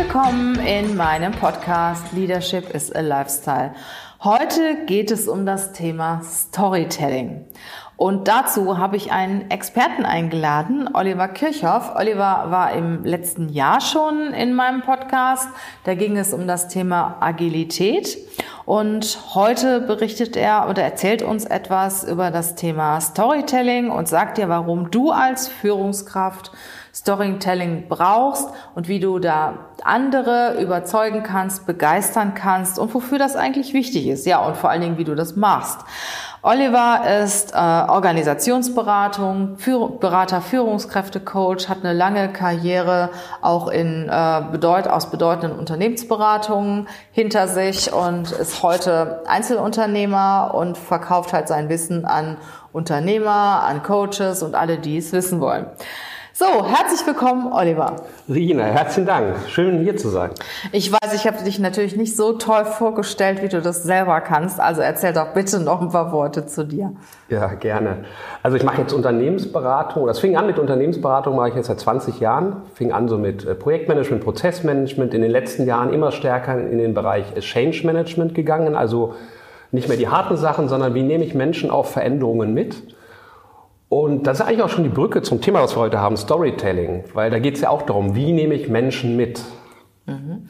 Willkommen in meinem Podcast Leadership is a Lifestyle. Heute geht es um das Thema Storytelling. Und dazu habe ich einen Experten eingeladen, Oliver Kirchhoff. Oliver war im letzten Jahr schon in meinem Podcast. Da ging es um das Thema Agilität. Und heute berichtet er oder erzählt uns etwas über das Thema Storytelling und sagt dir, warum du als Führungskraft Storytelling brauchst und wie du da andere überzeugen kannst, begeistern kannst und wofür das eigentlich wichtig ist. Ja, und vor allen Dingen, wie du das machst. Oliver ist äh, Organisationsberatung, Führ Berater, Führungskräftecoach, hat eine lange Karriere auch in äh, bedeut aus bedeutenden Unternehmensberatungen hinter sich und ist heute Einzelunternehmer und verkauft halt sein Wissen an Unternehmer, an Coaches und alle, die es wissen wollen. So, herzlich willkommen, Oliver. Regina, herzlichen Dank. Schön hier zu sein. Ich weiß, ich habe dich natürlich nicht so toll vorgestellt, wie du das selber kannst. Also erzähl doch bitte noch ein paar Worte zu dir. Ja, gerne. Also ich mache jetzt Unternehmensberatung. Das fing an mit Unternehmensberatung, mache ich jetzt seit 20 Jahren. Fing an so mit äh, Projektmanagement, Prozessmanagement. In den letzten Jahren immer stärker in den Bereich Change Management gegangen. Also nicht mehr die harten Sachen, sondern wie nehme ich Menschen auf Veränderungen mit? Und das ist eigentlich auch schon die Brücke zum Thema, was wir heute haben, Storytelling, weil da geht es ja auch darum, wie nehme ich Menschen mit. Mhm.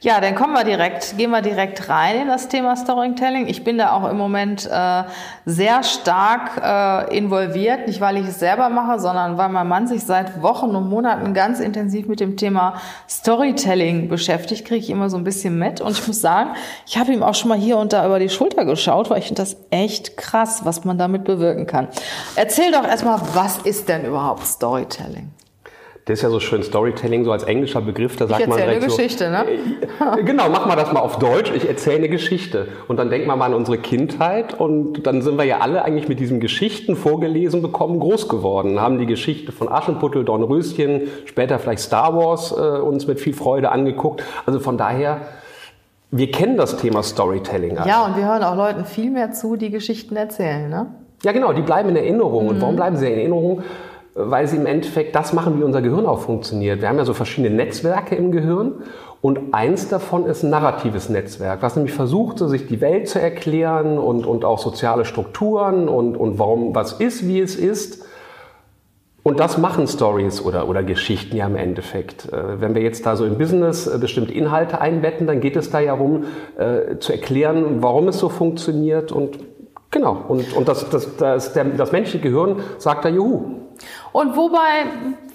Ja, dann kommen wir direkt, gehen wir direkt rein in das Thema Storytelling. Ich bin da auch im Moment äh, sehr stark äh, involviert, nicht weil ich es selber mache, sondern weil mein Mann sich seit Wochen und Monaten ganz intensiv mit dem Thema Storytelling beschäftigt, kriege ich immer so ein bisschen mit. Und ich muss sagen, ich habe ihm auch schon mal hier und da über die Schulter geschaut, weil ich finde das echt krass, was man damit bewirken kann. Erzähl doch erstmal, was ist denn überhaupt Storytelling? Das ist ja so schön Storytelling, so als englischer Begriff, da sagt ich man direkt eine Geschichte, so, ne? Äh, genau, mach mal das mal auf Deutsch, ich erzähle eine Geschichte. Und dann denkt man mal an unsere Kindheit und dann sind wir ja alle eigentlich mit diesen Geschichten vorgelesen bekommen groß geworden, haben die Geschichte von Aschenputtel, Dornröschen, später vielleicht Star Wars äh, uns mit viel Freude angeguckt. Also von daher, wir kennen das Thema Storytelling. Also. Ja, und wir hören auch Leuten viel mehr zu, die Geschichten erzählen, ne? Ja, genau, die bleiben in Erinnerung. Mhm. Und warum bleiben sie in Erinnerung? Weil sie im Endeffekt das machen, wie unser Gehirn auch funktioniert. Wir haben ja so verschiedene Netzwerke im Gehirn und eins davon ist ein narratives Netzwerk, was nämlich versucht, sich die Welt zu erklären und, und auch soziale Strukturen und, und warum was ist, wie es ist. Und das machen Stories oder, oder Geschichten ja im Endeffekt. Äh, wenn wir jetzt da so im Business äh, bestimmte Inhalte einbetten, dann geht es da ja darum, äh, zu erklären, warum es so funktioniert und genau. Und, und das, das, das, der, das menschliche Gehirn sagt da Juhu. Und wobei,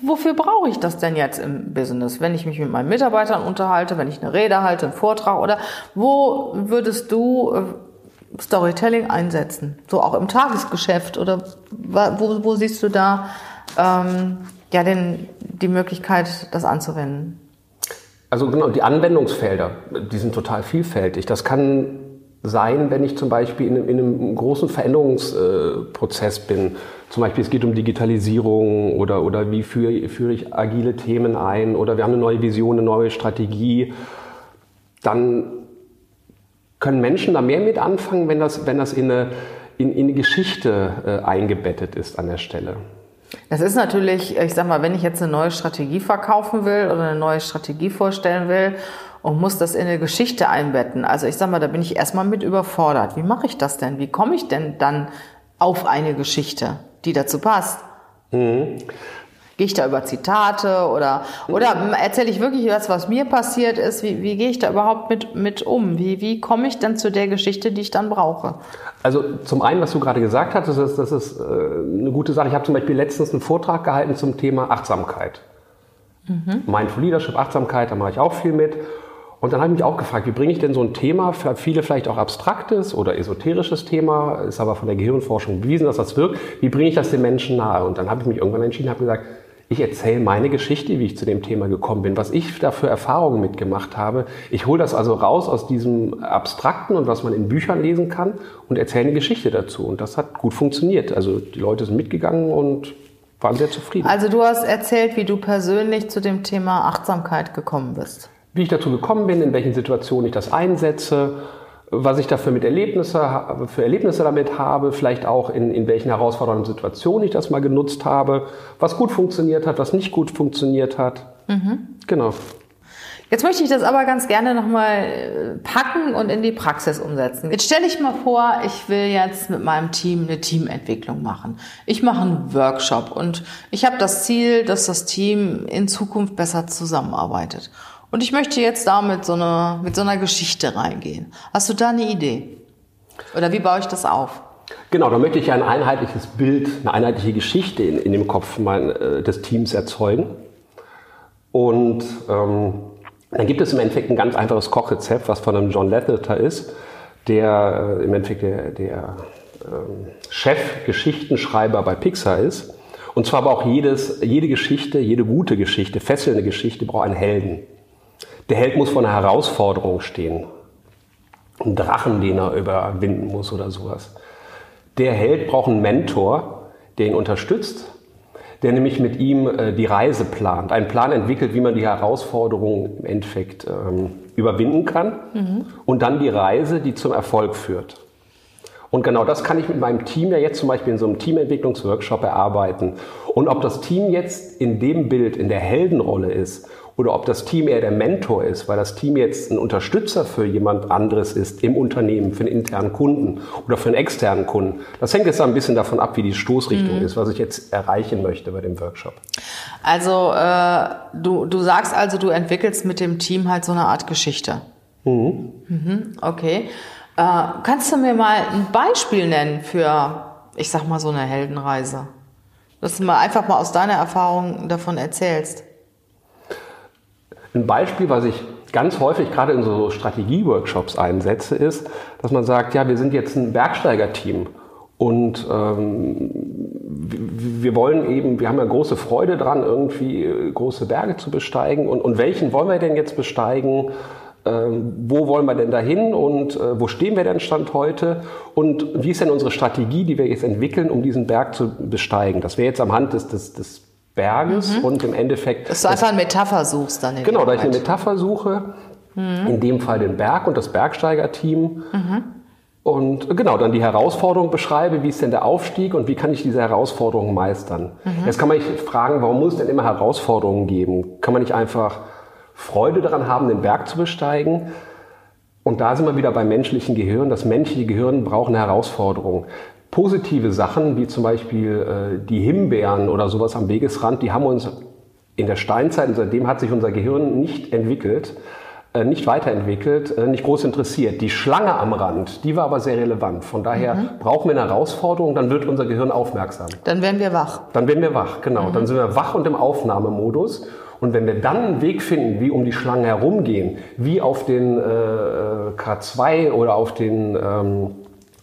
wofür brauche ich das denn jetzt im Business? Wenn ich mich mit meinen Mitarbeitern unterhalte, wenn ich eine Rede halte, einen Vortrag oder wo würdest du äh, Storytelling einsetzen? So auch im Tagesgeschäft oder wo, wo siehst du da ähm, ja denn die Möglichkeit, das anzuwenden? Also genau, die Anwendungsfelder, die sind total vielfältig. Das kann sein, wenn ich zum Beispiel in in einem großen Veränderungsprozess bin. Zum Beispiel es geht um Digitalisierung oder, oder wie führe, führe ich agile Themen ein oder wir haben eine neue Vision, eine neue Strategie. Dann können Menschen da mehr mit anfangen, wenn das, wenn das in, eine, in, in eine Geschichte äh, eingebettet ist an der Stelle. Das ist natürlich, ich sag mal, wenn ich jetzt eine neue Strategie verkaufen will oder eine neue Strategie vorstellen will und muss das in eine Geschichte einbetten. Also ich sag mal, da bin ich erstmal mit überfordert. Wie mache ich das denn? Wie komme ich denn dann auf eine Geschichte, die dazu passt? Mhm. Gehe ich da über Zitate oder, oder erzähle ich wirklich was, was mir passiert ist? Wie, wie gehe ich da überhaupt mit, mit um? Wie, wie komme ich dann zu der Geschichte, die ich dann brauche? Also zum einen, was du gerade gesagt hast, das ist, das ist äh, eine gute Sache. Ich habe zum Beispiel letztens einen Vortrag gehalten zum Thema Achtsamkeit. Mhm. Mindful Leadership, Achtsamkeit, da mache ich auch viel mit. Und dann habe ich mich auch gefragt, wie bringe ich denn so ein Thema, für viele vielleicht auch abstraktes oder esoterisches Thema, ist aber von der Gehirnforschung bewiesen, dass das wirkt, wie bringe ich das den Menschen nahe? Und dann habe ich mich irgendwann entschieden, habe gesagt, ich erzähle meine Geschichte, wie ich zu dem Thema gekommen bin, was ich da für Erfahrungen mitgemacht habe. Ich hole das also raus aus diesem Abstrakten und was man in Büchern lesen kann und erzähle eine Geschichte dazu. Und das hat gut funktioniert. Also die Leute sind mitgegangen und waren sehr zufrieden. Also du hast erzählt, wie du persönlich zu dem Thema Achtsamkeit gekommen bist wie ich dazu gekommen bin, in welchen Situationen ich das einsetze, was ich dafür mit Erlebnisse, für Erlebnisse damit habe, vielleicht auch in, in welchen herausfordernden Situationen ich das mal genutzt habe, was gut funktioniert hat, was nicht gut funktioniert hat. Mhm. Genau. Jetzt möchte ich das aber ganz gerne nochmal äh, packen und in die Praxis umsetzen. Jetzt stelle ich mal vor, ich will jetzt mit meinem Team eine Teamentwicklung machen. Ich mache einen Workshop und ich habe das Ziel, dass das Team in Zukunft besser zusammenarbeitet. Und ich möchte jetzt da mit so, einer, mit so einer Geschichte reingehen. Hast du da eine Idee? Oder wie baue ich das auf? Genau, da möchte ich ein einheitliches Bild, eine einheitliche Geschichte in, in dem Kopf mein, äh, des Teams erzeugen. Und ähm, dann gibt es im Endeffekt ein ganz einfaches Kochrezept, was von einem John Lasseter ist, der äh, im Endeffekt der, der ähm, Chef-Geschichtenschreiber bei Pixar ist. Und zwar aber auch jedes, jede Geschichte, jede gute Geschichte, fesselnde Geschichte braucht einen Helden. Der Held muss vor einer Herausforderung stehen. Ein Drachen, den er überwinden muss oder sowas. Der Held braucht einen Mentor, der ihn unterstützt, der nämlich mit ihm äh, die Reise plant, einen Plan entwickelt, wie man die Herausforderung im Endeffekt ähm, überwinden kann mhm. und dann die Reise, die zum Erfolg führt. Und genau das kann ich mit meinem Team ja jetzt zum Beispiel in so einem Teamentwicklungsworkshop erarbeiten. Und ob das Team jetzt in dem Bild, in der Heldenrolle ist oder ob das Team eher der Mentor ist, weil das Team jetzt ein Unterstützer für jemand anderes ist im Unternehmen, für einen internen Kunden oder für einen externen Kunden. Das hängt jetzt ein bisschen davon ab, wie die Stoßrichtung mhm. ist, was ich jetzt erreichen möchte bei dem Workshop. Also äh, du, du sagst also, du entwickelst mit dem Team halt so eine Art Geschichte. Mhm. Mhm, okay. Äh, kannst du mir mal ein Beispiel nennen für, ich sag mal, so eine Heldenreise? Dass du mal einfach mal aus deiner Erfahrung davon erzählst. Ein Beispiel, was ich ganz häufig gerade in so Strategie-Workshops einsetze, ist, dass man sagt, ja, wir sind jetzt ein Bergsteigerteam und ähm, wir wollen eben, wir haben ja große Freude dran, irgendwie äh, große Berge zu besteigen. Und, und welchen wollen wir denn jetzt besteigen? Ähm, wo wollen wir denn dahin und äh, wo stehen wir denn Stand heute? Und wie ist denn unsere Strategie, die wir jetzt entwickeln, um diesen Berg zu besteigen? Das wäre jetzt am Hand des, des, des Berges mhm. und im Endeffekt. Dass du einfach eine Metapher suchst dann. In genau, da ich eine Metapher suche, mhm. in dem Fall den Berg und das Bergsteigerteam. Mhm. Und genau, dann die Herausforderung beschreibe, wie ist denn der Aufstieg und wie kann ich diese Herausforderungen meistern. Mhm. Jetzt kann man sich fragen, warum muss es denn immer Herausforderungen geben? Kann man nicht einfach Freude daran haben, den Berg zu besteigen? Und da sind wir wieder beim menschlichen Gehirn. Das menschliche Gehirn braucht eine Herausforderung positive Sachen, wie zum Beispiel äh, die Himbeeren oder sowas am Wegesrand, die haben uns in der Steinzeit, und seitdem hat sich unser Gehirn nicht entwickelt, äh, nicht weiterentwickelt, äh, nicht groß interessiert. Die Schlange am Rand, die war aber sehr relevant. Von daher mhm. brauchen wir eine Herausforderung, dann wird unser Gehirn aufmerksam. Dann werden wir wach. Dann werden wir wach, genau. Mhm. Dann sind wir wach und im Aufnahmemodus. Und wenn wir dann einen Weg finden, wie um die Schlange herumgehen, wie auf den äh, K2 oder auf den ähm,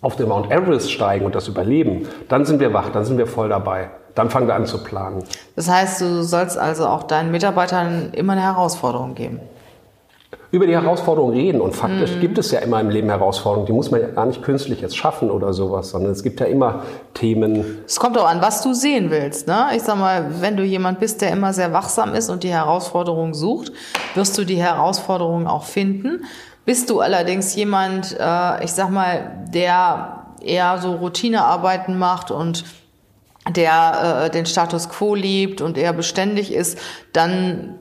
auf den Mount Everest steigen und das überleben, dann sind wir wach, dann sind wir voll dabei. Dann fangen wir an zu planen. Das heißt, du sollst also auch deinen Mitarbeitern immer eine Herausforderung geben. Über die Herausforderung reden und faktisch mhm. gibt es ja immer im Leben Herausforderungen. Die muss man ja gar nicht künstlich jetzt schaffen oder sowas, sondern es gibt ja immer Themen. Es kommt auch an, was du sehen willst. Ne? Ich sag mal, wenn du jemand bist, der immer sehr wachsam ist und die Herausforderung sucht, wirst du die Herausforderung auch finden. Bist du allerdings jemand, äh, ich sag mal, der eher so Routinearbeiten macht und der äh, den Status quo liebt und eher beständig ist, dann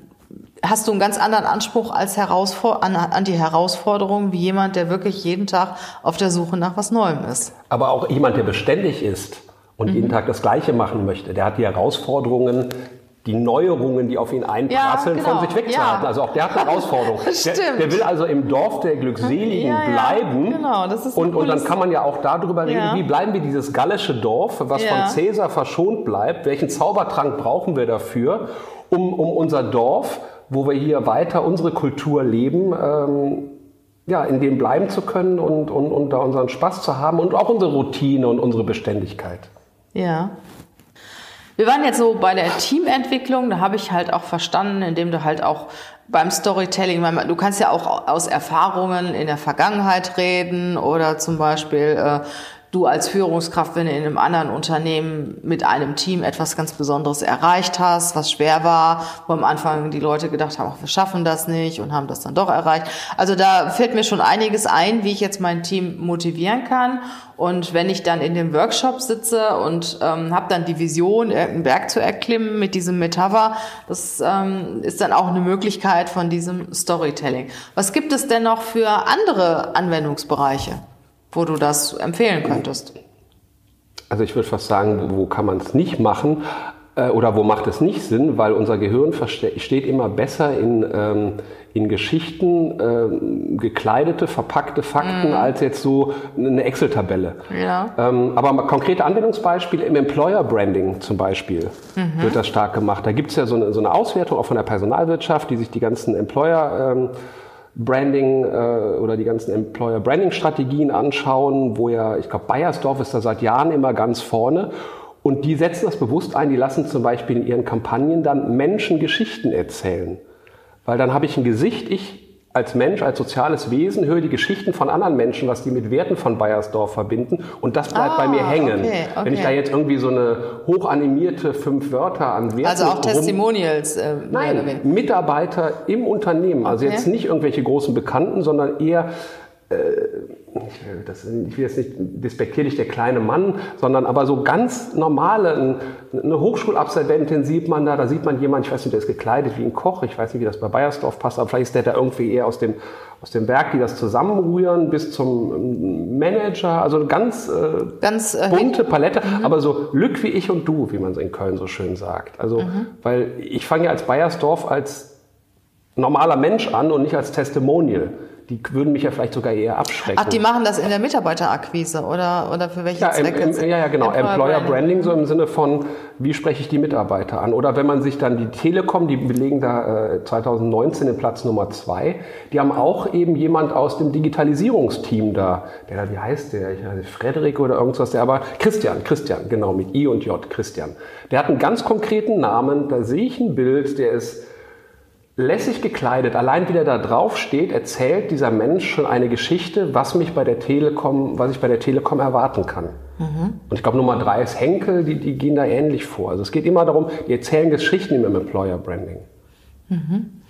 hast du einen ganz anderen Anspruch als Herausfor an, an die Herausforderung wie jemand, der wirklich jeden Tag auf der Suche nach was Neuem ist. Aber auch jemand, der beständig ist und mhm. jeden Tag das Gleiche machen möchte, der hat die Herausforderungen, die Neuerungen, die auf ihn einprasseln, ja, genau. von sich wegzuhalten. Ja. Also auch der hat eine Herausforderung. Der, der, will also im Dorf der Glückseligen ja, bleiben. Genau, das ist und, und dann kann man ja auch darüber reden, wie bleiben wir dieses gallische Dorf, was von Cäsar verschont bleibt, welchen Zaubertrank brauchen wir dafür, um, um unser Dorf wo wir hier weiter unsere Kultur leben, ähm, ja, in dem bleiben zu können und, und, und da unseren Spaß zu haben und auch unsere Routine und unsere Beständigkeit. Ja. Wir waren jetzt so bei der Teamentwicklung, da habe ich halt auch verstanden, indem du halt auch beim Storytelling, du kannst ja auch aus Erfahrungen in der Vergangenheit reden oder zum Beispiel äh, du als Führungskraft, wenn du in einem anderen Unternehmen mit einem Team etwas ganz Besonderes erreicht hast, was schwer war, wo am Anfang die Leute gedacht haben, ach, wir schaffen das nicht und haben das dann doch erreicht. Also da fällt mir schon einiges ein, wie ich jetzt mein Team motivieren kann. Und wenn ich dann in dem Workshop sitze und ähm, habe dann die Vision, irgendeinen Berg zu erklimmen mit diesem Metaver, das ähm, ist dann auch eine Möglichkeit von diesem Storytelling. Was gibt es denn noch für andere Anwendungsbereiche? Wo du das empfehlen könntest? Also ich würde fast sagen, wo kann man es nicht machen äh, oder wo macht es nicht Sinn, weil unser Gehirn steht immer besser in, ähm, in Geschichten, ähm, gekleidete, verpackte Fakten, mm. als jetzt so eine Excel-Tabelle. Ja. Ähm, aber konkrete Anwendungsbeispiele im Employer Branding zum Beispiel mhm. wird das stark gemacht. Da gibt es ja so eine, so eine Auswertung auch von der Personalwirtschaft, die sich die ganzen Employer ähm, Branding äh, oder die ganzen Employer Branding Strategien anschauen, wo ja, ich glaube, Bayersdorf ist da seit Jahren immer ganz vorne. Und die setzen das bewusst ein, die lassen zum Beispiel in ihren Kampagnen dann Menschen Geschichten erzählen. Weil dann habe ich ein Gesicht, ich als Mensch, als soziales Wesen höre die Geschichten von anderen Menschen, was die mit Werten von Bayersdorf verbinden und das bleibt ah, bei mir ah, hängen. Okay, okay. Wenn ich da jetzt irgendwie so eine hochanimierte fünf Wörter an Werten Also auch Testimonials. Äh, Nein, Mitarbeiter im Unternehmen. Also okay. jetzt nicht irgendwelche großen Bekannten, sondern eher äh, das, ich will jetzt nicht despektierlich der kleine Mann, sondern aber so ganz normale, eine Hochschulabsolventin sieht man da, da sieht man jemanden, ich weiß nicht, der ist gekleidet wie ein Koch, ich weiß nicht, wie das bei Bayersdorf passt, aber vielleicht ist der da irgendwie eher aus dem, aus dem Werk, die das zusammenrühren, bis zum Manager, also eine ganz, äh, ganz äh, bunte Palette, mhm. aber so Lück wie ich und du, wie man es in Köln so schön sagt. Also, mhm. weil ich fange ja als Bayersdorf als normaler Mensch an und nicht als Testimonial die würden mich ja vielleicht sogar eher abschrecken. Ach, die machen das in der Mitarbeiterakquise oder, oder für welche ja, Zwecke? Im, im, ja, ja, genau. Employer, Employer Branding. So im Sinne von, wie spreche ich die Mitarbeiter an? Oder wenn man sich dann die Telekom, die belegen da äh, 2019 den Platz Nummer zwei, die haben auch eben jemand aus dem Digitalisierungsteam da, der da, wie heißt der? Ich weiß Frederik oder irgendwas, der aber, Christian, Christian, genau, mit I und J, Christian. Der hat einen ganz konkreten Namen, da sehe ich ein Bild, der ist lässig gekleidet, allein wie der da drauf steht, erzählt dieser Mensch schon eine Geschichte, was mich bei der Telekom, was ich bei der Telekom erwarten kann. Mhm. Und ich glaube, Nummer drei ist Henkel, die, die gehen da ähnlich vor. Also es geht immer darum, die erzählen Geschichten im Employer Branding. Mhm.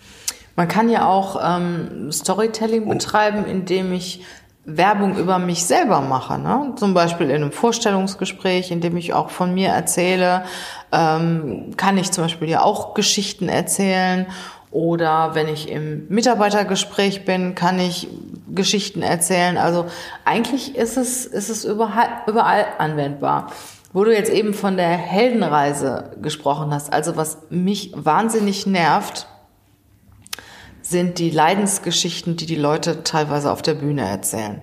Man kann ja auch ähm, Storytelling betreiben, indem ich Werbung über mich selber mache. Ne? Zum Beispiel in einem Vorstellungsgespräch, in dem ich auch von mir erzähle, ähm, kann ich zum Beispiel ja auch Geschichten erzählen oder wenn ich im Mitarbeitergespräch bin, kann ich Geschichten erzählen. Also eigentlich ist es, ist es überall, überall anwendbar. Wo du jetzt eben von der Heldenreise gesprochen hast, also was mich wahnsinnig nervt, sind die Leidensgeschichten, die die Leute teilweise auf der Bühne erzählen.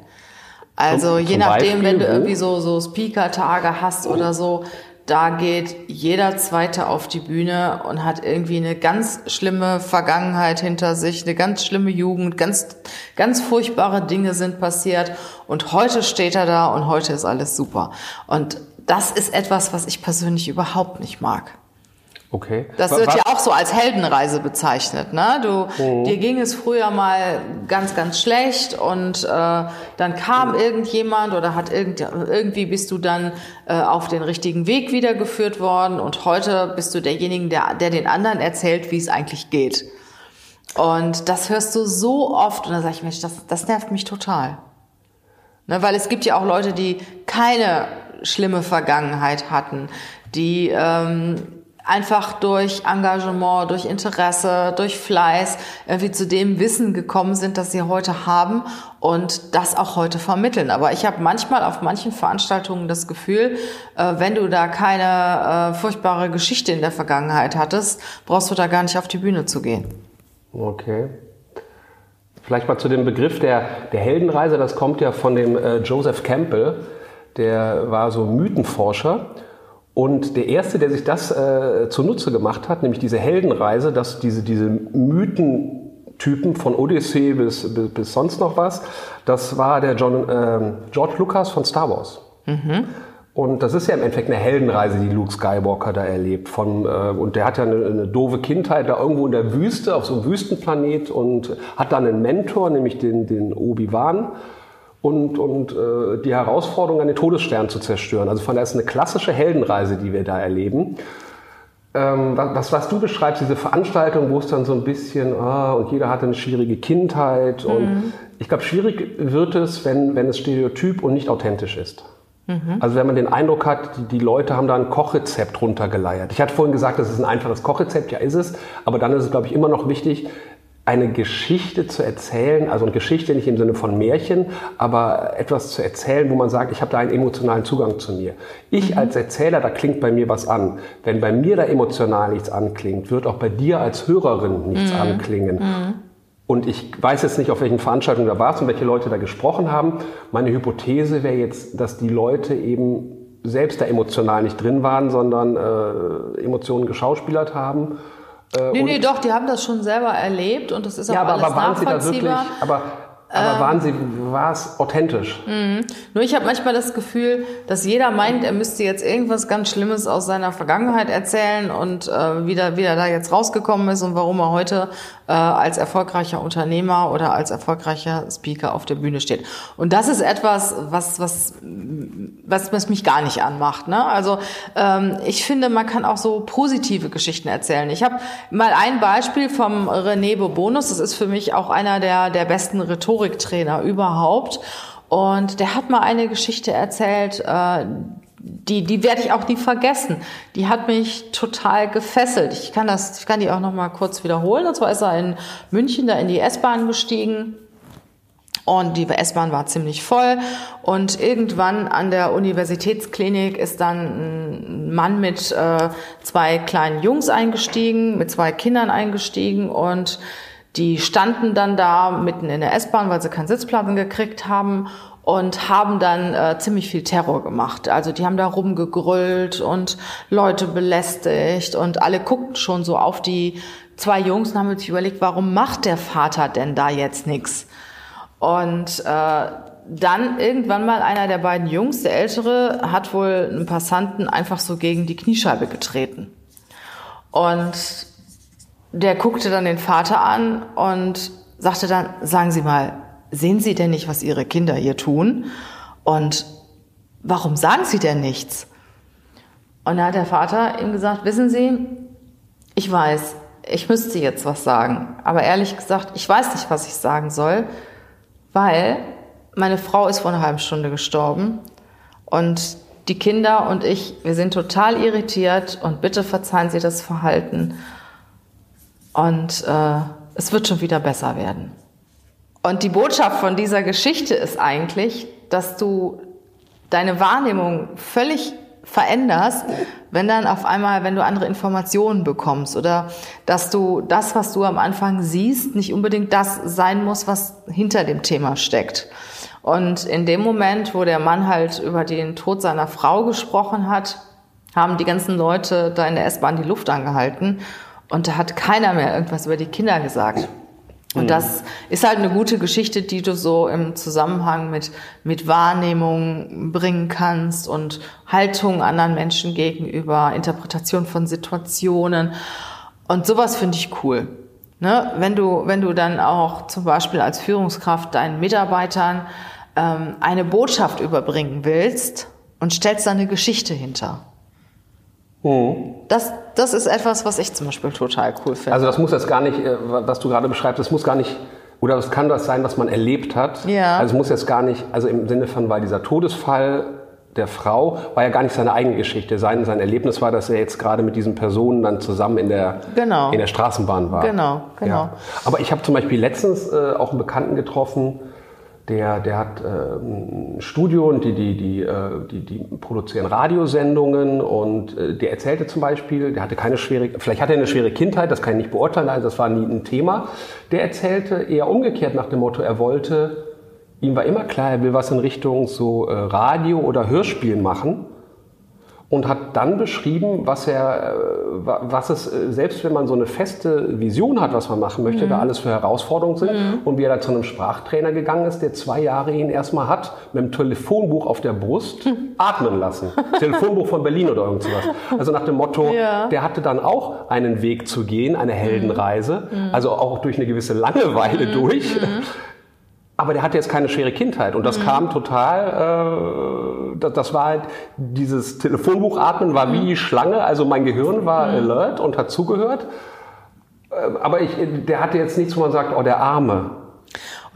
Also je nachdem, Beispiel, wenn du irgendwie so, so Speaker-Tage hast oder so, da geht jeder Zweite auf die Bühne und hat irgendwie eine ganz schlimme Vergangenheit hinter sich, eine ganz schlimme Jugend, ganz, ganz furchtbare Dinge sind passiert und heute steht er da und heute ist alles super. Und das ist etwas, was ich persönlich überhaupt nicht mag. Okay. Das wird Was? ja auch so als Heldenreise bezeichnet. Ne? Du, oh. Dir ging es früher mal ganz, ganz schlecht und äh, dann kam oh. irgendjemand oder hat irgend, irgendwie bist du dann äh, auf den richtigen Weg wiedergeführt worden und heute bist du derjenige, der, der den anderen erzählt, wie es eigentlich geht. Und das hörst du so oft und dann sage ich, Mensch, das, das nervt mich total. Ne? Weil es gibt ja auch Leute, die keine schlimme Vergangenheit hatten, die ähm, einfach durch Engagement, durch Interesse, durch Fleiß irgendwie zu dem Wissen gekommen sind, das sie heute haben und das auch heute vermitteln. Aber ich habe manchmal auf manchen Veranstaltungen das Gefühl, äh, wenn du da keine äh, furchtbare Geschichte in der Vergangenheit hattest, brauchst du da gar nicht auf die Bühne zu gehen. Okay. Vielleicht mal zu dem Begriff der, der Heldenreise, das kommt ja von dem äh, Joseph Campbell, der war so Mythenforscher Und der erste, der sich das äh, zunutze gemacht hat, nämlich diese Heldenreise, dass diese, diese Mythentypen von Odyssee bis, bis, bis sonst noch was, das war der John, äh, George Lucas von Star Wars. Mhm. Und das ist ja im Endeffekt eine Heldenreise, die Luke Skywalker da erlebt. Von, äh, und der hat ja eine, eine doofe Kindheit da irgendwo in der Wüste, auf so einem Wüstenplanet und hat dann einen Mentor, nämlich den, den Obi-Wan und, und äh, die Herausforderung, einen Todesstern zu zerstören. Also von daher ist eine klassische Heldenreise, die wir da erleben. Ähm, was, was du beschreibst, diese Veranstaltung, wo es dann so ein bisschen, ah, und jeder hatte eine schwierige Kindheit. Und mhm. ich glaube, schwierig wird es, wenn, wenn es stereotyp und nicht authentisch ist. Mhm. Also wenn man den Eindruck hat, die, die, Leute haben da ein Kochrezept runtergeleiert. Ich hatte vorhin gesagt, das ist ein einfaches Kochrezept, ja ist es, aber dann ist es, glaube ich, immer noch wichtig, eine Geschichte zu erzählen, also eine Geschichte nicht im Sinne von Märchen, aber etwas zu erzählen, wo man sagt, ich habe da einen emotionalen Zugang zu mir. Ich mhm. als Erzähler, da klingt bei mir was an. Wenn bei mir da emotional nichts anklingt, wird auch bei dir als Hörerin nichts mhm. anklingen. Mhm. Und ich weiß jetzt nicht, auf welchen Veranstaltungen da warst und welche Leute da gesprochen haben. Meine Hypothese wäre jetzt, dass die Leute eben selbst da emotional nicht drin waren, sondern äh, Emotionen geschauspielert haben äh, nee, nee, doch, die haben das schon selber erlebt und das ist auch ja, aber, alles aber waren Sie da wirklich, aber aber ähm, waren Sie, war es authentisch? Mhm. Nur ich habe manchmal das Gefühl, dass jeder meint, er müsste jetzt irgendwas ganz Schlimmes aus seiner Vergangenheit erzählen und äh, wie, der, wie er da jetzt rausgekommen ist und warum er heute äh, als erfolgreicher Unternehmer oder als erfolgreicher Speaker auf der Bühne steht. Und das ist etwas, was, was, was, was mich gar nicht anmacht. Ne? Also ähm, ich finde, man kann auch so positive Geschichten erzählen. Ich habe mal ein Beispiel vom René Bobonus. Das ist für mich auch einer der, der besten Rhetoriktrainer überhaupt. Und der hat mal eine Geschichte erzählt, äh, die, die werde ich auch nie vergessen. Die hat mich total gefesselt. Ich kann das, ich kann die auch noch mal kurz wiederholen. Und zwar ist er in München da in die S-Bahn gestiegen. Und die S-Bahn war ziemlich voll. Und irgendwann an der Universitätsklinik ist dann ein Mann mit äh, zwei kleinen Jungs eingestiegen, mit zwei Kindern eingestiegen. Und die standen dann da mitten in der S-Bahn, weil sie keinen Sitzplatz gekriegt haben und haben dann äh, ziemlich viel Terror gemacht. Also die haben da rumgegrüllt und Leute belästigt und alle guckten schon so auf die zwei Jungs und haben sich überlegt, warum macht der Vater denn da jetzt nichts? Und äh, dann irgendwann mal einer der beiden Jungs, der ältere, hat wohl einen Passanten einfach so gegen die Kniescheibe getreten. Und der guckte dann den Vater an und sagte dann, sagen Sie mal, sehen Sie denn nicht, was Ihre Kinder hier tun? Und warum sagen Sie denn nichts? Und da hat der Vater ihm gesagt, wissen Sie, ich weiß, ich müsste jetzt was sagen, aber ehrlich gesagt, ich weiß nicht, was ich sagen soll, weil meine Frau ist vor einer halben Stunde gestorben und die Kinder und ich, wir sind total irritiert und bitte verzeihen Sie das Verhalten und äh, es wird schon wieder besser werden. Und die Botschaft von dieser Geschichte ist eigentlich, dass du deine Wahrnehmung völlig veränderst, wenn dann auf einmal, wenn du andere Informationen bekommst oder dass du das, was du am Anfang siehst, nicht unbedingt das sein muss, was hinter dem Thema steckt. Und in dem Moment, wo der Mann halt über den Tod seiner Frau gesprochen hat, haben die ganzen Leute da in der S-Bahn die Luft angehalten und da hat keiner mehr irgendwas über die Kinder gesagt. Und mhm. das ist halt eine gute Geschichte, die du so im Zusammenhang mit, mit Wahrnehmung bringen kannst und Haltung anderen Menschen gegenüber, Interpretation von Situationen. Und sowas finde ich cool. Ne? Wenn du, wenn du dann auch zum Beispiel als Führungskraft deinen Mitarbeitern ähm, eine Botschaft überbringen willst und stellst da eine Geschichte hinter. Mhm. Das, das ist etwas, was ich zum Beispiel total cool finde. Also das muss jetzt gar nicht, äh, was du gerade beschreibst, das muss gar nicht, oder es kann das sein, was man erlebt hat. Ja. Also es muss jetzt gar nicht, also im Sinne von, weil dieser Todesfall der Frau war ja gar nicht seine eigene Geschichte. Sein, sein Erlebnis war, dass er jetzt gerade mit diesen Personen dann zusammen in der, genau. in der Straßenbahn war. Genau, genau. Ja. Aber ich habe zum Beispiel letztens äh, auch einen Bekannten getroffen, der, der hat äh, ein Studio und die, die, die, äh, die, die produzieren Radiosendungen und äh, der erzählte zum Beispiel, der hatte keine schwere, vielleicht hatte er eine schwere Kindheit, das kann ich nicht beurteilen, also das war nie ein Thema. Der erzählte eher umgekehrt nach dem Motto, er wollte, ihm war immer klar, er will was in Richtung so äh, Radio oder Hörspiel machen. Und hat dann beschrieben, was er, äh, was es, äh, selbst wenn man so eine feste Vision hat, was man machen möchte, mhm. da alles für Herausforderungen sind mhm. und wie er da zu einem Sprachtrainer gegangen ist, der zwei Jahre ihn erstmal hat, mit einem Telefonbuch auf der Brust mhm. atmen lassen. Telefonbuch von Berlin oder irgend sowas. Also nach dem Motto, ja. der hatte dann auch einen Weg zu gehen, eine Heldenreise, mhm. also auch durch eine gewisse Langeweile mhm. durch. Mhm. Aber der hatte jetzt keine schwere Kindheit und das mhm. kam total, äh, das, war halt, dieses Telefonbuchatmen war mhm. wie die Schlange, also mein Gehirn war mhm. alert und hat zugehört. Äh, aber ich, der hatte jetzt nichts, wo man sagt, oh, der Arme.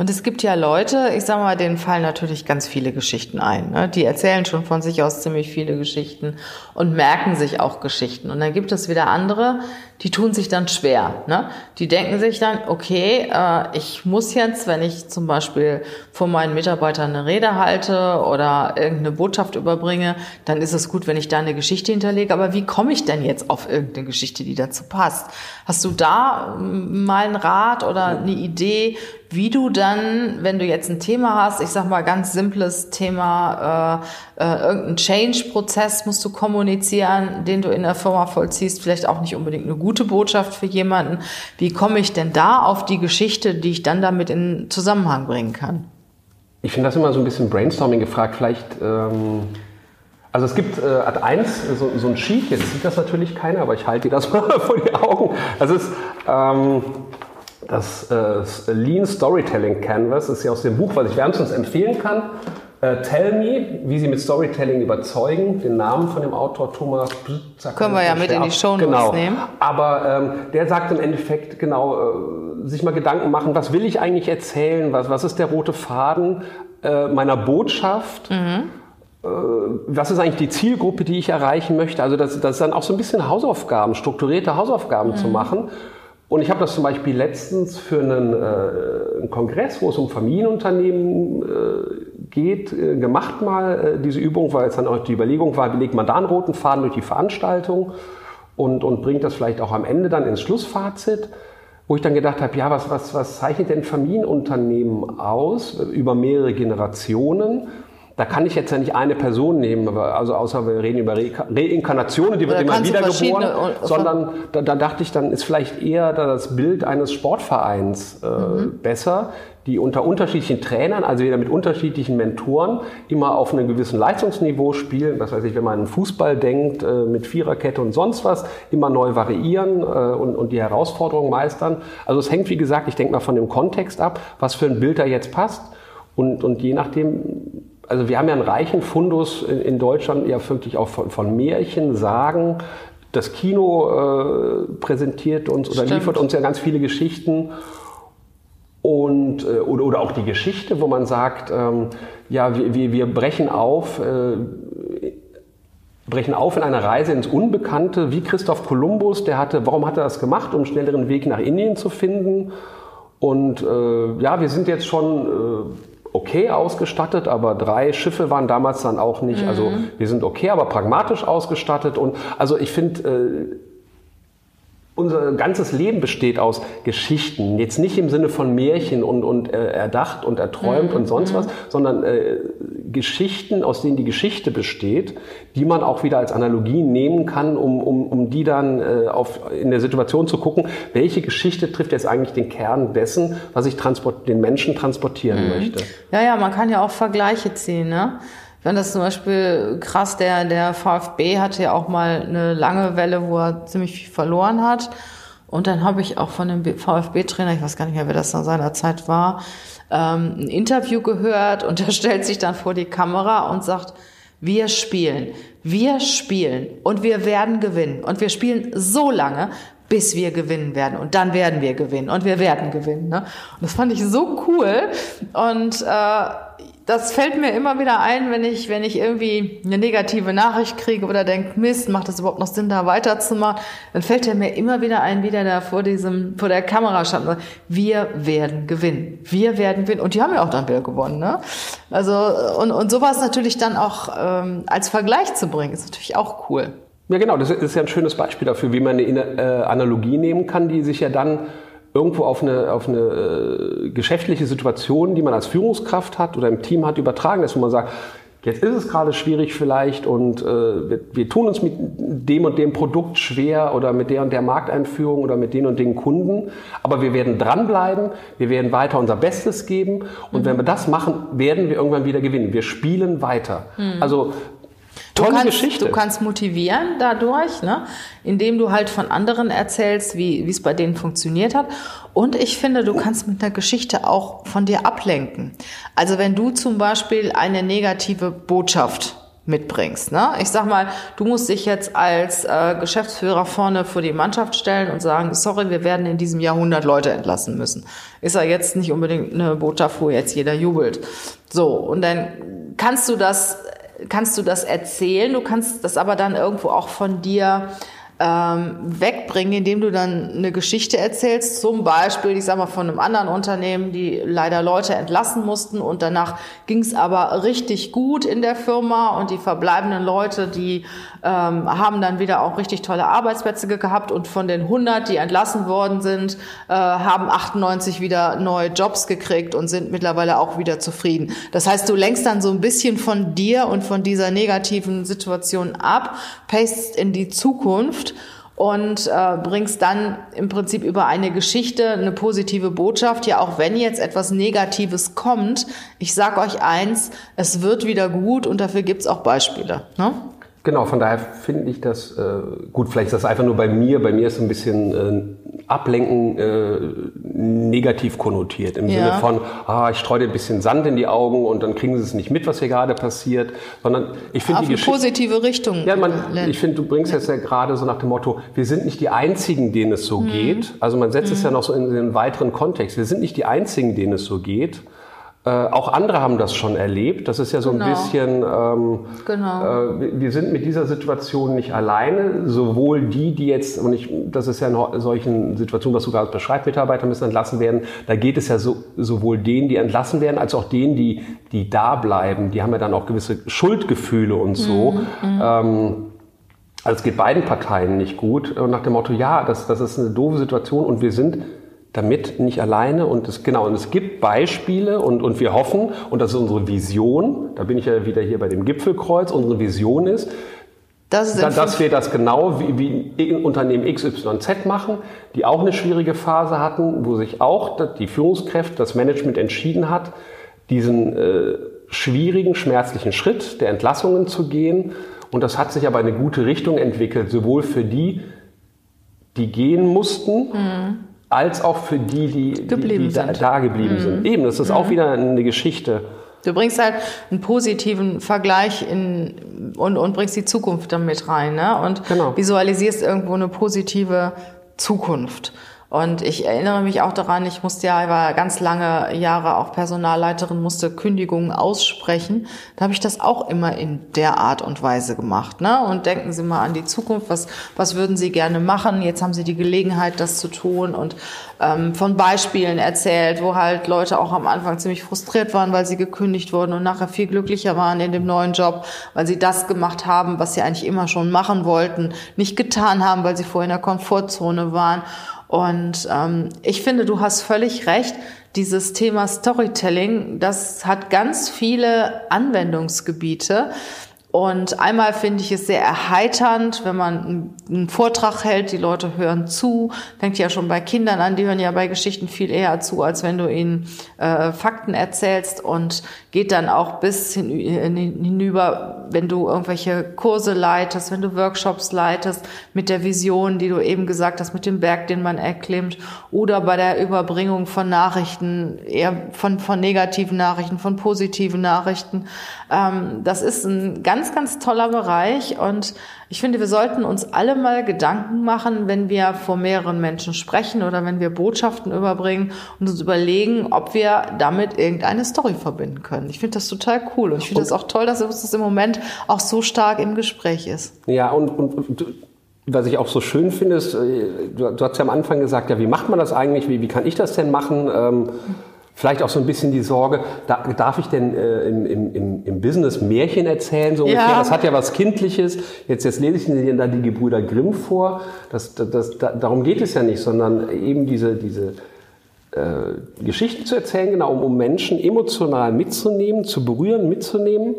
Und es gibt ja Leute, ich sage mal, denen fallen natürlich ganz viele Geschichten ein. Ne? Die erzählen schon von sich aus ziemlich viele Geschichten und merken sich auch Geschichten. Und dann gibt es wieder andere, die tun sich dann schwer. Ne? Die denken sich dann, okay, äh, ich muss jetzt, wenn ich zum Beispiel vor meinen Mitarbeitern eine Rede halte oder irgendeine Botschaft überbringe, dann ist es gut, wenn ich da eine Geschichte hinterlege. Aber wie komme ich denn jetzt auf irgendeine Geschichte, die dazu passt? Hast du da ähm, mal einen Rat oder eine Idee, wie du dann, wenn du jetzt ein Thema hast, ich sag mal ganz simples Thema, äh, äh, irgendein Change-Prozess musst du kommunizieren, den du in der Firma vollziehst, vielleicht auch nicht unbedingt eine gute Botschaft für jemanden. Wie komme ich denn da auf die Geschichte, die ich dann damit in Zusammenhang bringen kann? Ich finde das immer so ein bisschen Brainstorming gefragt. Vielleicht, ähm, also es gibt äh, Ad 1 so, so ein Sheet, jetzt sieht das natürlich keiner, aber ich halte dir das mal vor die Augen. Also es ähm, das äh, Lean Storytelling Canvas ist ja aus dem Buch, was ich wärmstens empfehlen kann. Äh, Tell Me, wie Sie mit Storytelling überzeugen. Den Namen von dem Autor Thomas Können wir ja mit in die Show genau. nehmen. Aber ähm, der sagt im Endeffekt genau, äh, sich mal Gedanken machen, was will ich eigentlich erzählen? Was, was ist der rote Faden äh, meiner Botschaft? Mhm äh, was ist eigentlich die Zielgruppe, die ich erreichen möchte? Also das, das ist dann auch so ein bisschen Hausaufgaben, strukturierte Hausaufgaben mhm. zu machen und ich habe das zum Beispiel letztens für einen, äh, einen Kongress, wo es um Familienunternehmen äh, geht, äh, gemacht mal, äh, diese Übung, weil es dann auch die Überlegung war, legt man da einen roten Faden durch die Veranstaltung und, und bringt das vielleicht auch am Ende dann ins Schlussfazit, wo ich dann gedacht habe, ja, was, was, was zeichnet denn Familienunternehmen aus über mehrere Generationen? Da kann ich jetzt ja nicht eine Person nehmen, also außer wir reden über Re Reinkarnationen, die wird immer wieder geboren, sondern da, da, dachte ich, dann ist vielleicht eher das Bild eines Sportvereins äh, mhm. besser, die unter unterschiedlichen Trainern, also wieder mit unterschiedlichen Mentoren, immer auf einem gewissen Leistungsniveau spielen. Das weiß ich, wenn man an Fußball denkt, äh, mit Viererkette und sonst was, immer neu variieren äh, und, und die Herausforderungen meistern. Also es hängt, wie gesagt, ich denke mal von dem Kontext ab, was für ein Bild da jetzt passt. Und, und je nachdem also wir haben ja einen reichen Fundus in, in Deutschland ja wirklich auch von, von Märchen, Sagen. Das Kino äh, präsentiert uns oder Stimmt. liefert uns ja ganz viele Geschichten. Und, äh, oder, oder auch die Geschichte, wo man sagt, ähm, ja, wir, wir, wir brechen auf, äh, brechen auf in eine Reise ins Unbekannte, wie Christoph Kolumbus, der hatte, warum hat er das gemacht, um schnelleren Weg nach Indien zu finden? Und äh, ja, wir sind jetzt schon äh, okay ausgestattet, aber drei Schiffe waren damals dann auch nicht. Also mhm. Also wir sind okay, aber pragmatisch ausgestattet. Und also ich finde, äh, unser ganzes Leben besteht aus Geschichten. Jetzt nicht im Sinne von Märchen und, und äh, erdacht und erträumt mhm. und sonst mhm. was, sondern äh, Geschichten, aus denen die Geschichte besteht, die man auch wieder als Analogie nehmen kann, um, um, um die dann äh, auf, in der Situation zu gucken, welche Geschichte trifft jetzt eigentlich den Kern dessen, was ich transport, den Menschen transportieren mhm. möchte. Ja, ja, man kann ja auch Vergleiche ziehen. Ne? Wenn das zum Beispiel krass, der, der VfB hatte ja auch mal eine lange Welle, wo er ziemlich viel verloren hat. Und dann habe ich auch von dem VfB-Trainer, ich weiß gar nicht mehr, wer das in seiner Zeit war, ähm, ein Interview gehört und der stellt sich dann vor die Kamera und sagt, wir spielen, wir spielen und wir werden gewinnen. Und wir spielen so lange, bis wir gewinnen werden. Und dann werden wir gewinnen und wir werden gewinnen. Ne? Und das fand ich so cool. Und äh, das fällt mir immer wieder ein, wenn ich, wenn ich irgendwie eine negative Nachricht kriege oder denke, Mist, macht das überhaupt noch Sinn, da weiterzumachen? Dann fällt er mir immer wieder ein, wie der da vor diesem, vor der Kamera stand. Wir werden gewinnen. Wir werden gewinnen. Und die haben ja auch dann wieder gewonnen, ne? Also, und, und sowas natürlich dann auch ähm, als Vergleich zu bringen, ist natürlich auch cool. Ja, genau. Das ist ja ein schönes Beispiel dafür, wie man eine äh, Analogie nehmen kann, die sich ja dann irgendwo auf eine, auf eine äh, geschäftliche Situation, die man als Führungskraft hat oder im Team hat, übertragen ist, wo man sagt, jetzt ist es gerade schwierig vielleicht und äh, wir, wir, tun uns mit dem und dem Produkt schwer oder mit der und der Markteinführung oder mit den und den Kunden, aber wir werden dranbleiben, wir werden weiter unser Bestes geben und mhm. wenn wir das machen, werden wir irgendwann wieder gewinnen. Wir spielen weiter. Mhm. Also Tolle du kannst, Geschichte. Du kannst motivieren dadurch, ne? indem du halt von anderen erzählst, wie es bei denen funktioniert hat. Und ich finde, du kannst mit einer Geschichte auch von dir ablenken. Also wenn du zum Beispiel eine negative Botschaft mitbringst. Ne? Ich sag mal, du musst dich jetzt als äh, Geschäftsführer vorne vor die Mannschaft stellen und sagen, sorry, wir werden in diesem Jahr 100 Leute entlassen müssen. Ist ja jetzt nicht unbedingt eine Botschaft, wo jetzt jeder jubelt. So, und dann kannst du das kannst du das erzählen, du kannst das aber dann irgendwo auch von dir ähm, wegbringen, indem du dann eine Geschichte erzählst, zum Beispiel, ich sag mal, von einem anderen Unternehmen, die leider Leute entlassen mussten und danach ging es aber richtig gut in der Firma und die verbleibenden Leute, die ähm, haben dann wieder auch richtig tolle Arbeitsplätze gehabt und von den 100, die entlassen worden sind, äh, haben 98 wieder neue Jobs gekriegt und sind mittlerweile auch wieder zufrieden. Das heißt, du lenkst dann so ein bisschen von dir und von dieser negativen Situation ab, pacest in die Zukunft und äh, bringst dann im Prinzip über eine Geschichte eine positive Botschaft. Ja, auch wenn jetzt etwas Negatives kommt, ich sag euch eins, es wird wieder gut und dafür gibt's auch Beispiele. Ne? Genau, von daher finde ich das äh, gut. Vielleicht ist das einfach nur bei mir. Bei mir ist so ein bisschen äh, Ablenken äh, negativ konnotiert. Im ja. Sinne von, ah, ich streue dir ein bisschen Sand in die Augen und dann kriegen sie es nicht mit, was hier gerade passiert. Sondern ich finde die Geschichte. positive Richtung. Ja, man, ich finde, du bringst jetzt ja gerade so nach dem Motto, wir sind nicht die Einzigen, denen es so mhm. geht. Also man setzt mhm. es ja noch so in den weiteren Kontext. Wir sind nicht die Einzigen, denen es so geht. Äh, auch andere haben das schon erlebt. Das ist ja so genau. ein bisschen, ähm, genau. äh, wir sind mit dieser Situation nicht alleine. Sowohl die, die jetzt, und ich, das ist ja in solchen Situationen, was du gerade beschreibst, Mitarbeiter müssen entlassen werden, da geht es ja so, sowohl denen, die entlassen werden, als auch denen, die, die da bleiben. Die haben ja dann auch gewisse Schuldgefühle und so. Mhm. mhm. Ähm, also es geht beiden Parteien nicht gut. Und nach dem Motto, ja, das, das ist eine doofe Situation und wir sind damit nicht alleine und es, genau, und es gibt Beispiele und, und wir hoffen, und das ist unsere Vision, da bin ich ja wieder hier bei dem Gipfelkreuz, unsere Vision ist, das ist dass wir das genau wie, wie Unternehmen XYZ machen, die auch eine schwierige Phase hatten, wo sich auch die Führungskräfte, das Management entschieden hat, diesen äh, schwierigen, schmerzlichen Schritt der Entlassungen zu gehen. Und das hat sich aber in eine gute Richtung entwickelt, sowohl für die, die gehen mussten, mhm als auch für die, die, geblieben die, die da, da, geblieben mhm. sind. Eben, das ist mhm. auch wieder eine Geschichte. Du bringst halt einen positiven Vergleich in, und, und bringst die Zukunft damit rein ne? und genau. visualisierst irgendwo eine positive Zukunft. Und ich erinnere mich auch daran, ich musste ja, ich war ganz lange Jahre auch Personalleiterin, musste Kündigungen aussprechen. Da habe ich das auch immer in der Art und Weise gemacht. Ne? Und denken Sie mal an die Zukunft, was, was würden Sie gerne machen? Jetzt haben Sie die Gelegenheit, das zu tun und ähm, von Beispielen erzählt, wo halt Leute auch am Anfang ziemlich frustriert waren, weil sie gekündigt wurden und nachher viel glücklicher waren in dem neuen Job, weil sie das gemacht haben, was sie eigentlich immer schon machen wollten, nicht getan haben, weil sie vorher in der Komfortzone waren. Und ähm, ich finde, du hast völlig recht. Dieses Thema Storytelling, das hat ganz viele Anwendungsgebiete. Und einmal finde ich es sehr erheiternd, wenn man einen Vortrag hält, die Leute hören zu. Fängt ja schon bei Kindern an, die hören ja bei Geschichten viel eher zu, als wenn du ihnen äh, Fakten erzählst und geht dann auch bis hin, hinüber, wenn du irgendwelche Kurse leitest, wenn du Workshops leitest, mit der Vision, die du eben gesagt hast, mit dem Berg, den man erklimmt, oder bei der Überbringung von Nachrichten, eher von, von negativen Nachrichten, von positiven Nachrichten. Ähm, das ist ein ganz, ganz toller Bereich und ich finde, wir sollten uns alle mal Gedanken machen, wenn wir vor mehreren Menschen sprechen oder wenn wir Botschaften überbringen und uns überlegen, ob wir damit irgendeine Story verbinden können. Ich finde das total cool und ich finde das auch toll, dass das im Moment auch so stark im Gespräch ist. Ja, und, und, und was ich auch so schön finde, ist, äh, du, du hast ja am Anfang gesagt, ja, wie macht man das eigentlich? Wie, wie kann ich das denn machen? Ähm, Vielleicht auch so ein bisschen die Sorge, da, darf ich denn äh, im, im, im Business Märchen erzählen? So ungefähr? Ja. Das hat ja was Kindliches. Jetzt, jetzt lese ich Ihnen da die Gebrüder Grimm vor. Das, das, das, darum geht es ja nicht, sondern eben diese, diese äh, Geschichten zu erzählen, genau, um, um Menschen emotional mitzunehmen, zu berühren, mitzunehmen.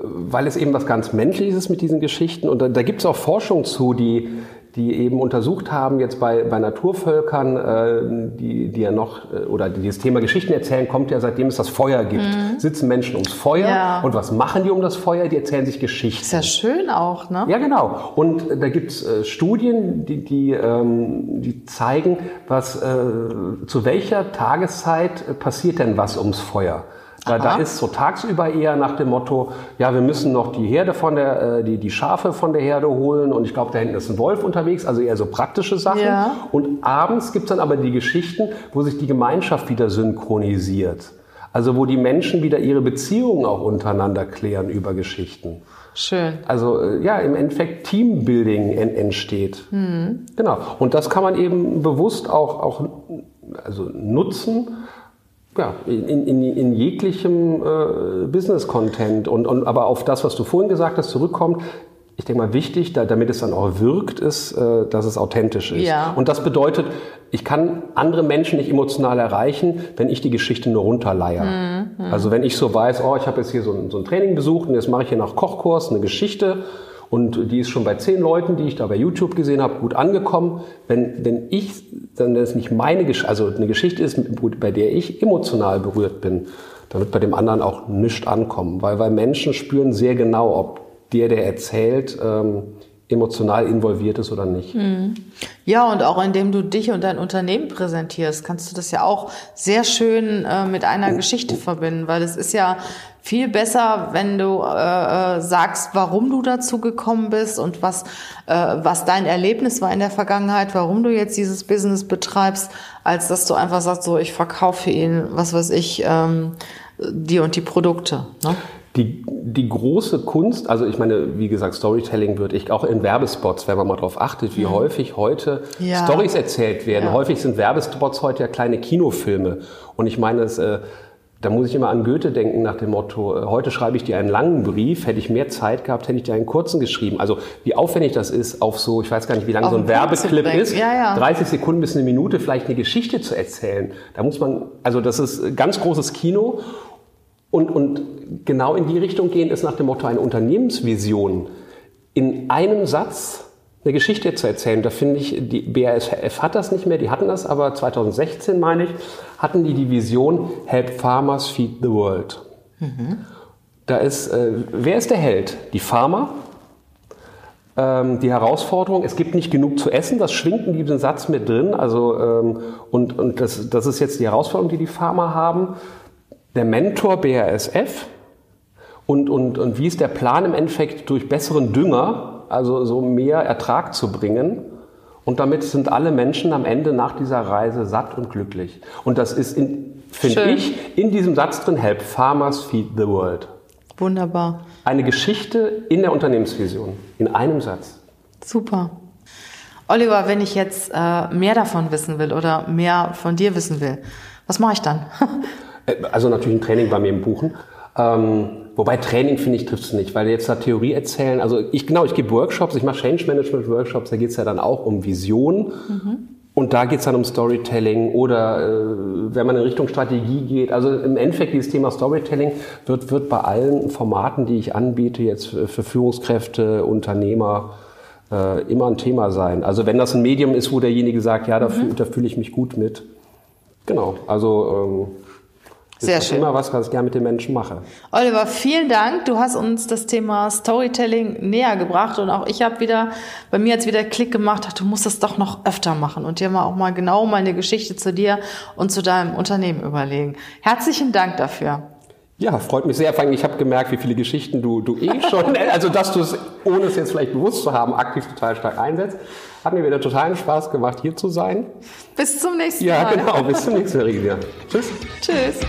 weil es eben was ganz Menschliches ist mit diesen Geschichten. Und da, da gibt es auch Forschung zu, die, die eben untersucht haben, jetzt bei, bei Naturvölkern, äh, die, die ja noch, äh, oder die das Thema Geschichten erzählen, kommt ja seitdem es das Feuer gibt. Mhm. Sitzen Menschen ums Feuer ja. und was machen die um das Feuer? Die erzählen sich Geschichten. Ist ja schön auch, ne? Ja, genau. Und da gibt's äh, Studien, die, die, ähm, die zeigen, was äh, zu welcher Tageszeit passiert denn was ums Feuer. Weil da ist so tagsüber eher nach dem Motto, ja, wir müssen noch die Herde von der, äh, die, die Schafe von der Herde holen und ich glaube, da hinten ist ein Wolf unterwegs, also eher so praktische Sachen. Ja. Und abends gibt's dann aber die Geschichten, wo sich die Gemeinschaft wieder synchronisiert. Also wo die Menschen wieder ihre Beziehungen auch untereinander klären über Geschichten. Schön. Also äh, ja, im Endeffekt Teambuilding entsteht. Mhm. Genau. Und das kann man eben bewusst auch, auch also nutzen ja, in, in, in jeglichem äh, Business-Content und, und aber auf das, was du vorhin gesagt hast, zurückkommt, ich denke mal, wichtig, da, damit es dann auch wirkt, ist, äh, dass es authentisch ist. Ja. Und das bedeutet, ich kann andere Menschen nicht emotional erreichen, wenn ich die Geschichte nur runterleihe. Mhm. Also wenn ich so weiß, oh, ich habe jetzt hier so ein, so ein Training besucht und jetzt mache ich hier nach Kochkurs eine Geschichte und die ist schon bei zehn Leuten, die ich da bei YouTube gesehen habe, gut angekommen. Wenn, wenn ich, dann das nicht meine Geschichte, also eine Geschichte ist, bei der ich emotional berührt bin, dann wird bei dem anderen auch nichts ankommen. Weil, weil Menschen spüren sehr genau, ob der, der erzählt, ähm, emotional involviert ist oder nicht. Mhm. Ja, und auch indem du dich und dein Unternehmen präsentierst, kannst du das ja auch sehr schön äh, mit einer Geschichte verbinden, weil es ist ja viel besser, wenn du äh, äh, sagst, warum du dazu gekommen bist und was, äh, was dein Erlebnis war in der Vergangenheit, warum du jetzt dieses Business betreibst, als dass du einfach sagst, so ich verkaufe ihnen, was weiß ich, ähm, die und die Produkte. Ne? Die, die große Kunst, also ich meine, wie gesagt, Storytelling wird ich auch in Werbespots, wenn man mal darauf achtet, wie mhm. häufig heute ja. Stories erzählt werden. Ja. Häufig sind Werbespots heute ja kleine Kinofilme. Und ich meine, es, äh, da muss ich immer an Goethe denken nach dem Motto, äh, heute schreibe ich dir einen langen Brief, hätte ich mehr Zeit gehabt, hätte ich dir einen kurzen geschrieben. Also wie aufwendig das ist, auf so, ich weiß gar nicht, wie lange so ein Werbeclip ist, ja, ja. 30 Sekunden bis eine Minute vielleicht eine Geschichte zu erzählen. Da muss man, also das ist ganz großes Kino und, und genau in die Richtung gehen ist nach dem Motto eine Unternehmensvision in einem Satz eine Geschichte zu erzählen. Da finde ich, die BASF hat das nicht mehr, die hatten das, aber 2016, meine ich, hatten die die Vision Help Farmers Feed the World. Mhm. Da ist, äh, wer ist der Held? Die Farmer. Ähm, die Herausforderung, es gibt nicht genug zu essen, das schwingt in diesem Satz mit drin. Also, ähm, und und das, das ist jetzt die Herausforderung, die die Farmer haben der Mentor BASF und, und, und wie ist der Plan im Endeffekt durch besseren Dünger, also so mehr Ertrag zu bringen. Und damit sind alle Menschen am Ende nach dieser Reise satt und glücklich. Und das ist, finde ich, in diesem Satz drin, Help Farmers Feed the World. Wunderbar. Eine Geschichte in der Unternehmensvision, in einem Satz. Super. Oliver, wenn ich jetzt äh, mehr davon wissen will oder mehr von dir wissen will, was mache ich dann? Äh, also natürlich ein Training bei mir im Buchen. Ähm, wobei Training, finde ich, trifft es nicht, weil jetzt da Theorie erzählen, also ich genau, ich gebe Workshops, ich mache Change Management Workshops, da geht es ja dann auch um Vision. Mhm. Und da geht es dann um Storytelling oder äh, wenn man in Richtung Strategie geht. Also im Endeffekt dieses Thema Storytelling wird, wird bei allen Formaten, die ich anbiete, jetzt für Führungskräfte, Unternehmer, äh, immer ein Thema sein. Also wenn das ein Medium ist, wo derjenige sagt, ja, da, mhm. fühle fühl ich mich gut mit. Genau, also ähm, sehr das schön. immer was, was ich gerne mit den Menschen mache. Oliver, vielen Dank. Du hast uns das Thema Storytelling näher gebracht und auch ich habe wieder, bei mir jetzt wieder Klick gemacht, du musst das doch noch öfter machen und dir mal auch mal genau meine Geschichte zu dir und zu deinem Unternehmen überlegen. Herzlichen Dank dafür. Ja, freut mich sehr. Vor allem, ich habe gemerkt, wie viele Geschichten du, du eh schon, also dass du es, ohne es jetzt vielleicht bewusst zu haben, aktiv total stark einsetzt. Hat mir wieder totalen Spaß gemacht, hier zu sein. Bis zum nächsten Mal. Ja, genau. Bis zum nächsten Mal, Tschüss. Tschüss.